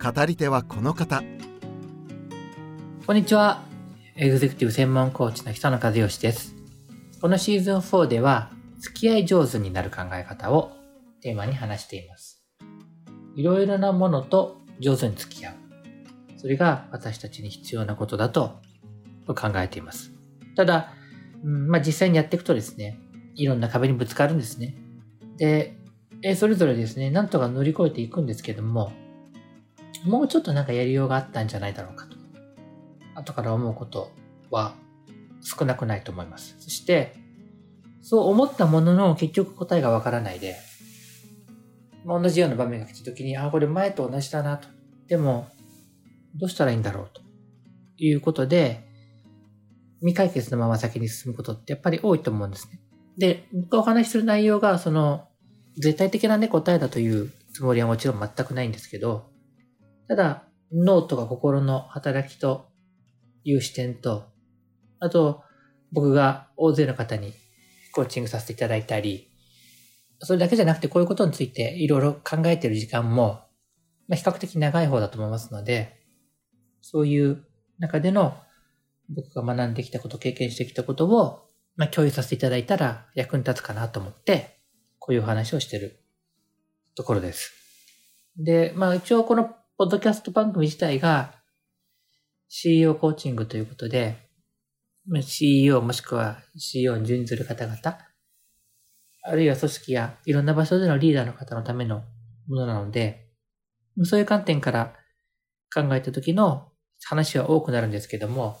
語り手はこの方。こんにちは。エグゼクティブ専門コーチの久野和義です。このシーズン4では付き合い上手になる考え方をテーマに話しています。いろいろなものと上手に付き合う。それが私たちに必要なことだと考えています。ただ、うんまあ、実際にやっていくとですねいろんな壁にぶつかるんですね。でえそれぞれですね、なんとか乗り越えていくんですけども、もうちょっとなんかやりようがあったんじゃないだろうかと。後から思うことは少なくないと思います。そして、そう思ったものの結局答えがわからないで、同じような場面が来た時に、あ、これ前と同じだなと。でも、どうしたらいいんだろうということで、未解決のまま先に進むことってやっぱり多いと思うんですね。で、僕がお話しする内容が、その、絶対的なね、答えだというつもりはもちろん全くないんですけど、ただ、脳とか心の働きという視点と、あと、僕が大勢の方にコーチングさせていただいたり、それだけじゃなくてこういうことについていろいろ考えている時間も、まあ、比較的長い方だと思いますので、そういう中での僕が学んできたこと、経験してきたことを、まあ、共有させていただいたら役に立つかなと思って、こういう話をしてるところです。で、まあ一応このポッドキャスト番組自体が CEO コーチングということで、CEO もしくは CEO に準ずる方々、あるいは組織やいろんな場所でのリーダーの方のためのものなので、そういう観点から考えた時の話は多くなるんですけども、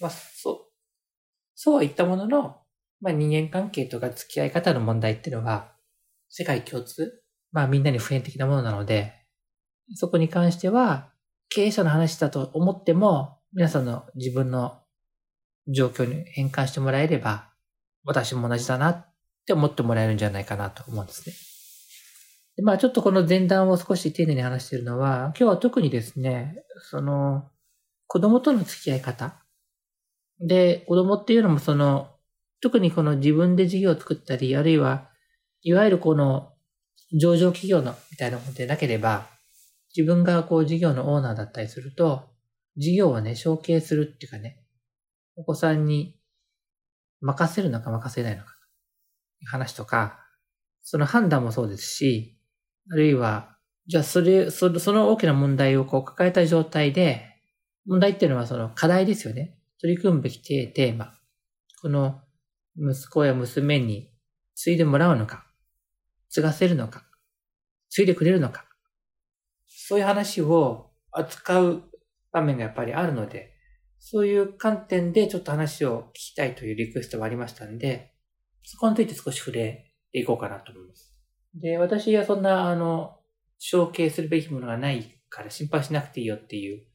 まあ、そう、そういったものの、まあ、人間関係とか付き合い方の問題っていうのは、世界共通まあみんなに普遍的なものなので、そこに関しては、経営者の話だと思っても、皆さんの自分の状況に変換してもらえれば、私も同じだなって思ってもらえるんじゃないかなと思うんですね。でまあちょっとこの前段を少し丁寧に話しているのは、今日は特にですね、その、子供との付き合い方。で、子供っていうのもその、特にこの自分で事業を作ったり、あるいはいわゆるこの上場企業のみたいなものでなければ、自分がこう事業のオーナーだったりすると、事業をね、承継するっていうかね、お子さんに任せるのか任せないのか話とか、その判断もそうですし、あるいは、じゃあそれ、そのその大きな問題をこう抱えた状態で、問題っていうのはその課題ですよね。取り組むべきテーマ。この息子や娘に継いでもらうのか、継がせるのか、継いでくれるのか、そういう話を扱う場面がやっぱりあるので、そういう観点でちょっと話を聞きたいというリクエストがありましたんで、そこについて少し触れていこうかなと思います。で、私はそんな、あの、承継するべきものがないから心配しなくていいよっていう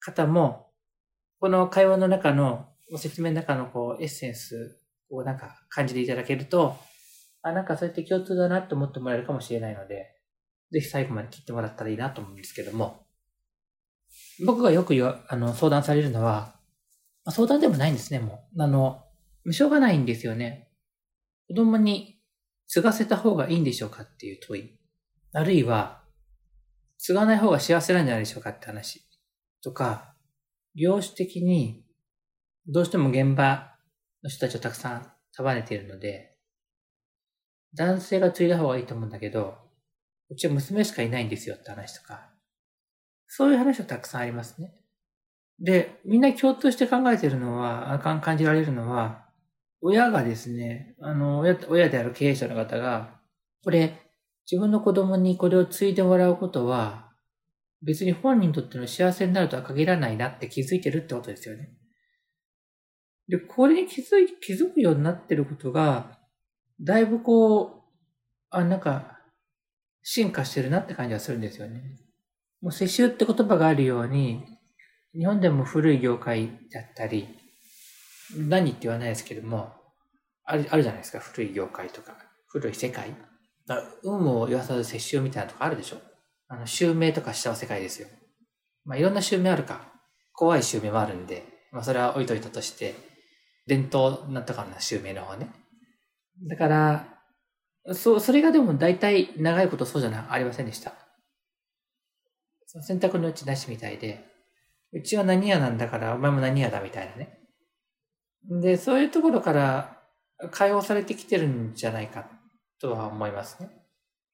方も、この会話の中の、説明の中のこうエッセンスをなんか感じていただけると、あ、なんかそうやって共通だなって思ってもらえるかもしれないので、ぜひ最後まで聞いてもらったらいいなと思うんですけども、僕がよくあの相談されるのは、ま相談でもないんですね、もう。あの、しょうがないんですよね。子供に継がせた方がいいんでしょうかっていう問い。あるいは、継がない方が幸せなんじゃないでしょうかって話。とか、業種的に、どうしても現場の人たちをたくさん束ねているので、男性が継いだ方がいいと思うんだけど、うちは娘しかいないんですよって話とか、そういう話はたくさんありますね。で、みんな共通して考えてるのは、感じられるのは、親がですね、あの、親、親である経営者の方が、これ、自分の子供にこれを継いでもらうことは、別に本人にとっての幸せになるとは限らないなって気づいてるってことですよね。で、これに気づい、気づくようになってることが、だいぶこう、あ、なんか、進化してるなって感じはするんですよね。もう世襲って言葉があるように、日本でも古い業界だったり、何って言わないですけども、あるあるじゃないですか、古い業界とか、古い世界。運を言わさず世襲みたいなとこあるでしょ。あの、襲名とかしちゃう世界ですよ。まあ、いろんな襲名あるか。怖い襲名もあるんで、まあ、それは置いといたとして、伝統なんとかの襲名の方ね。だから、そう、それがでも大体長いことそうじゃな、ありませんでした。その選択のうちなしみたいで、うちは何屋なんだからお前も何屋だみたいなね。で、そういうところから解放されてきてるんじゃないかとは思いますね。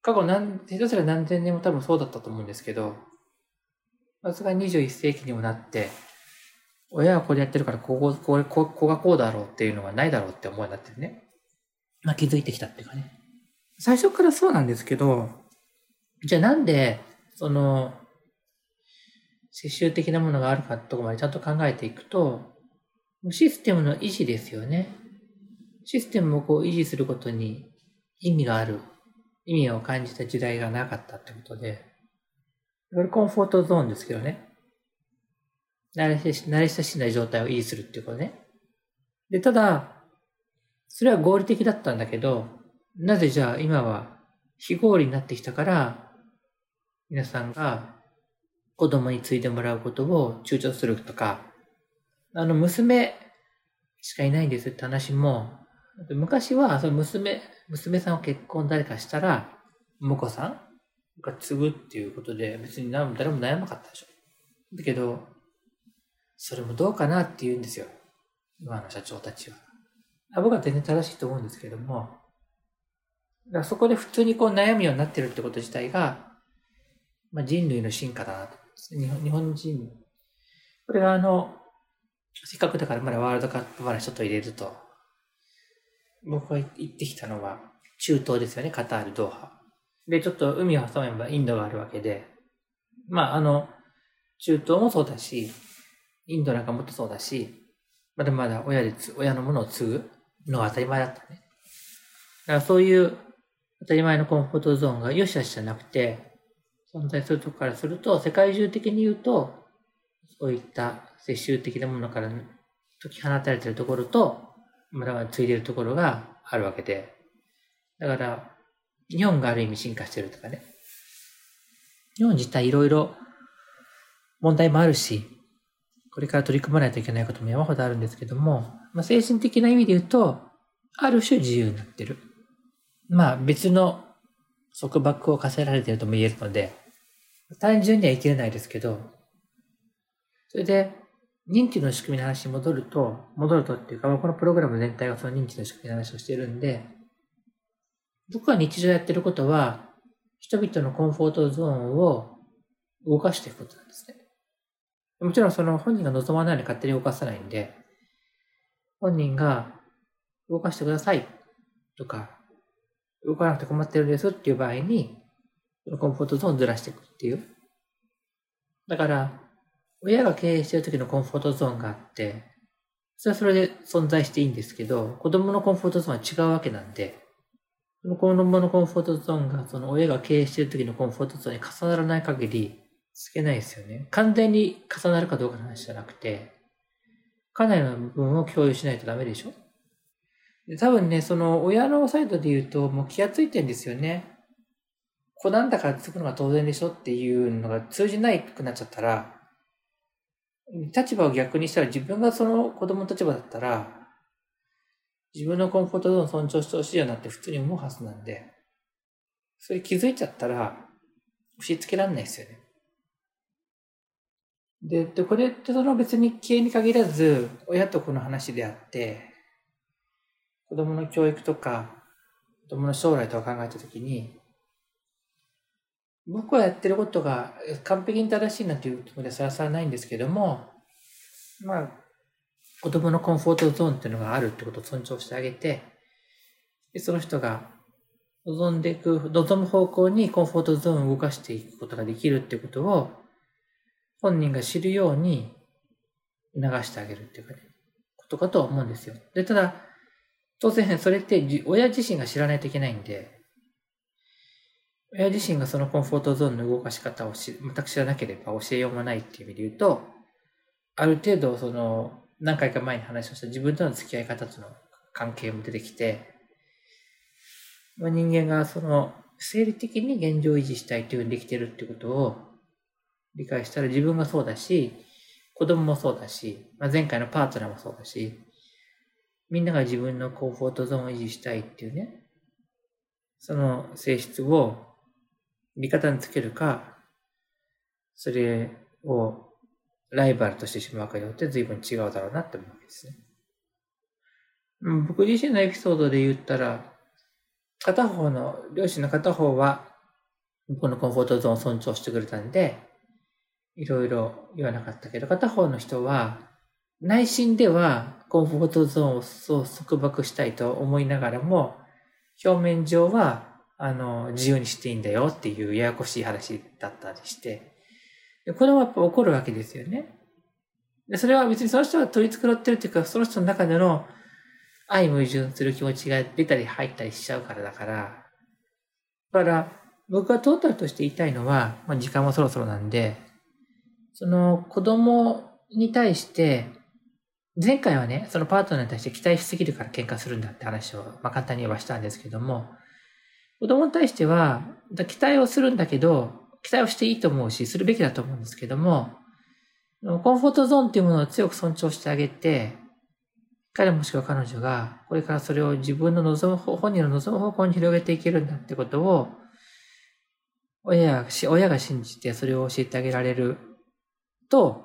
過去何、下手すら何千年も多分そうだったと思うんですけど、さすが21世紀にもなって、親はこれやってるからここ、こ、ここがこうだろうっていうのがないだろうって思いになってね。まあ気づいてきたっていうかね。最初からそうなんですけど、じゃあなんで、その、世襲的なものがあるかってとこまでちゃんと考えていくと、システムの維持ですよね。システムをこう維持することに意味がある、意味を感じた時代がなかったってことで、これコンフォートゾーンですけどね。慣れ親しんだ状態を維持するっていうことね。で、ただ、それは合理的だったんだけど、なぜじゃあ今は非合理になってきたから、皆さんが子供に継いでもらうことを躊躇するとか、あの、娘しかいないんですって話も、昔は、その娘、娘さんを結婚誰かしたら、婿さんが継ぐっていうことで、別に誰も悩まなかったでしょ。だけど、それもどうかなって言うんですよ。今の社長たちは。僕は全然正しいと思うんですけども、だそこで普通にこう悩むようになってるってこと自体が、まあ、人類の進化だなと。日本日本人、これがあの、せっかくだからまだワールドカップまでちょっと入れると、僕が行ってきたのは中東ですよね、カタール、ドーハ。で、ちょっと海を挟めばインドがあるわけで、まあ、あの、中東もそうだし、インドなんかもっとそうだし、まだまだ親で親のものを継ぐのが当たり前だったね。だからそういう当たり前のコンフォートゾーンが良し悪しじゃなくて、存在するとこからすると、世界中的に言うと、そういった世襲的なものから解き放たれているところと、まだまだついでいるところがあるわけで。だから、日本がある意味進化してるとかね。日本自体いろいろ問題もあるし、これから取り組まないといけないことも山ほどあるんですけども、まあ、精神的な意味で言うと、ある種自由になってる。まあ別の束縛を課せられているとも言えるので、単純には言い切れないですけど、それで、認知の仕組みの話に戻ると、戻るとっていうか、このプログラム全体がその認知の仕組みの話をしているんで、僕が日常やってることは、人々のコンフォートゾーンを動かしていくことなんですね。もちろんその本人が望まないように勝手に動かさないんで、本人が動かしてくださいとか、動かなくて困ってるんですっていう場合に、そのコンフォートゾーンをずらしていくっていう。だから、親が経営してる時のコンフォートゾーンがあって、それはそれで存在していいんですけど、子供のコンフォートゾーンは違うわけなんで、その子供のコンフォートゾーンがその親が経営してる時のコンフォートゾーンに重ならない限り、つけないですよね。完全に重なるかどうかの話じゃなくて、かなりの部分を共有しないとダメでしょ多分ね、その親のサイドで言うと、もう気がついてんですよね。子なんだからつくのが当然でしょっていうのが通じないくなっちゃったら、立場を逆にしたら自分がその子供の立場だったら、自分のコンフォートゾーンを尊重してほしいよなって普通に思うはずなんで、それ気づいちゃったら、押し付けられないですよね。で、でこれってその別に経営に限らず、親と子の話であって、子供の教育とか、子供の将来とか考えたときに、僕はやってることが完璧に正しいなんていうつもりはさらさらないんですけども、まあ、子供のコンフォートゾーンっていうのがあるってことを尊重してあげて、でその人が望んでいく、望む方向にコンフォートゾーンを動かしていくことができるっていうことを、本人が知るように流してあげるっていうかね、ことかと思うんですよ。で、ただ、当然それって親自身が知らないといけないんで、親自身がそのコンフォートゾーンの動かし方をし全く知らなければ教えようもないっていう意味で言うと、ある程度その何回か前に話をした自分との付き合い方との関係も出てきて、まあ、人間がその生理的に現状維持したいというふうにできてるってことを理解したら自分がそうだし、子供もそうだし、まあ、前回のパートナーもそうだし、みんなが自分のコンフォートゾーンを維持したいっていうね、その性質を味方につけるか、それをライバルとしてしまうかによって随分違うだろうなって思うわけですね。僕自身のエピソードで言ったら、片方の、両親の片方は、僕のコンフォートゾーンを尊重してくれたんで、いろいろ言わなかったけど、片方の人は、内心ではコンフォートゾーンを束縛したいと思いながらも、表面上は、あの、自由にしていいんだよっていうややこしい話だったりして、これはやっぱ起こるわけですよね。で、それは別にその人が取り繕ってるっていうか、その人の中での相矛盾する気持ちが出たり入ったりしちゃうからだから、だから、僕がトータルとして言いたいのは、まあ、時間もそろそろなんで、その子供に対して、前回はね、そのパートナーに対して期待しすぎるから喧嘩するんだって話を、まあ、簡単に言えばしたんですけども、子供に対しては、期待をするんだけど、期待をしていいと思うし、するべきだと思うんですけども、コンフォートゾーンっていうものを強く尊重してあげて、彼もしくは彼女が、これからそれを自分の望む方、本人の望む方向に広げていけるんだってことを、親が、親が信じてそれを教えてあげられると、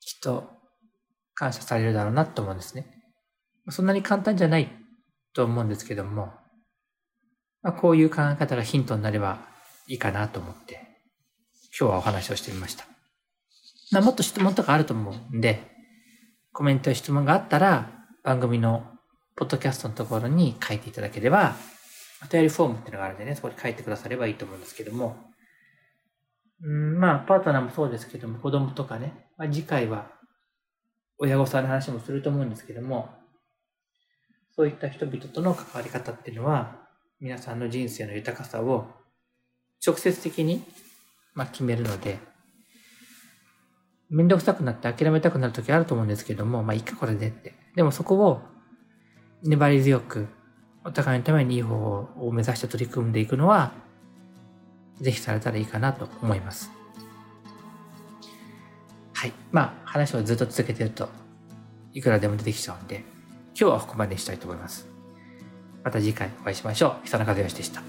きっと感謝されるだろうなと思うんですね。そんなに簡単じゃないと思うんですけども、まあ、こういう考え方がヒントになればいいかなと思って、今日はお話をしてみました。まあ、もっと質問とかあると思うんで、コメントや質問があったら、番組のポッドキャストのところに書いていただければ、お便りフォームっていうのがあるんでね、そこに書いてくださればいいと思うんですけども、うん、まあ、パートナーもそうですけども、子供とかね、まあ、次回は親御さんの話もすると思うんですけども、そういった人々との関わり方っていうのは、皆さんの人生の豊かさを直接的に、まあ、決めるので、めんどくさくなって諦めたくなる時あると思うんですけども、まあいいかこれでって。でもそこを粘り強くお互いのためにいい方法を目指して取り組んでいくのは、ぜひされたらいいかなと思います。はい。まあ話をずっと続けてるといくらでも出てきちゃうんで、今日はここまでにしたいと思います。また次回お会いしましょう。久中和義でした。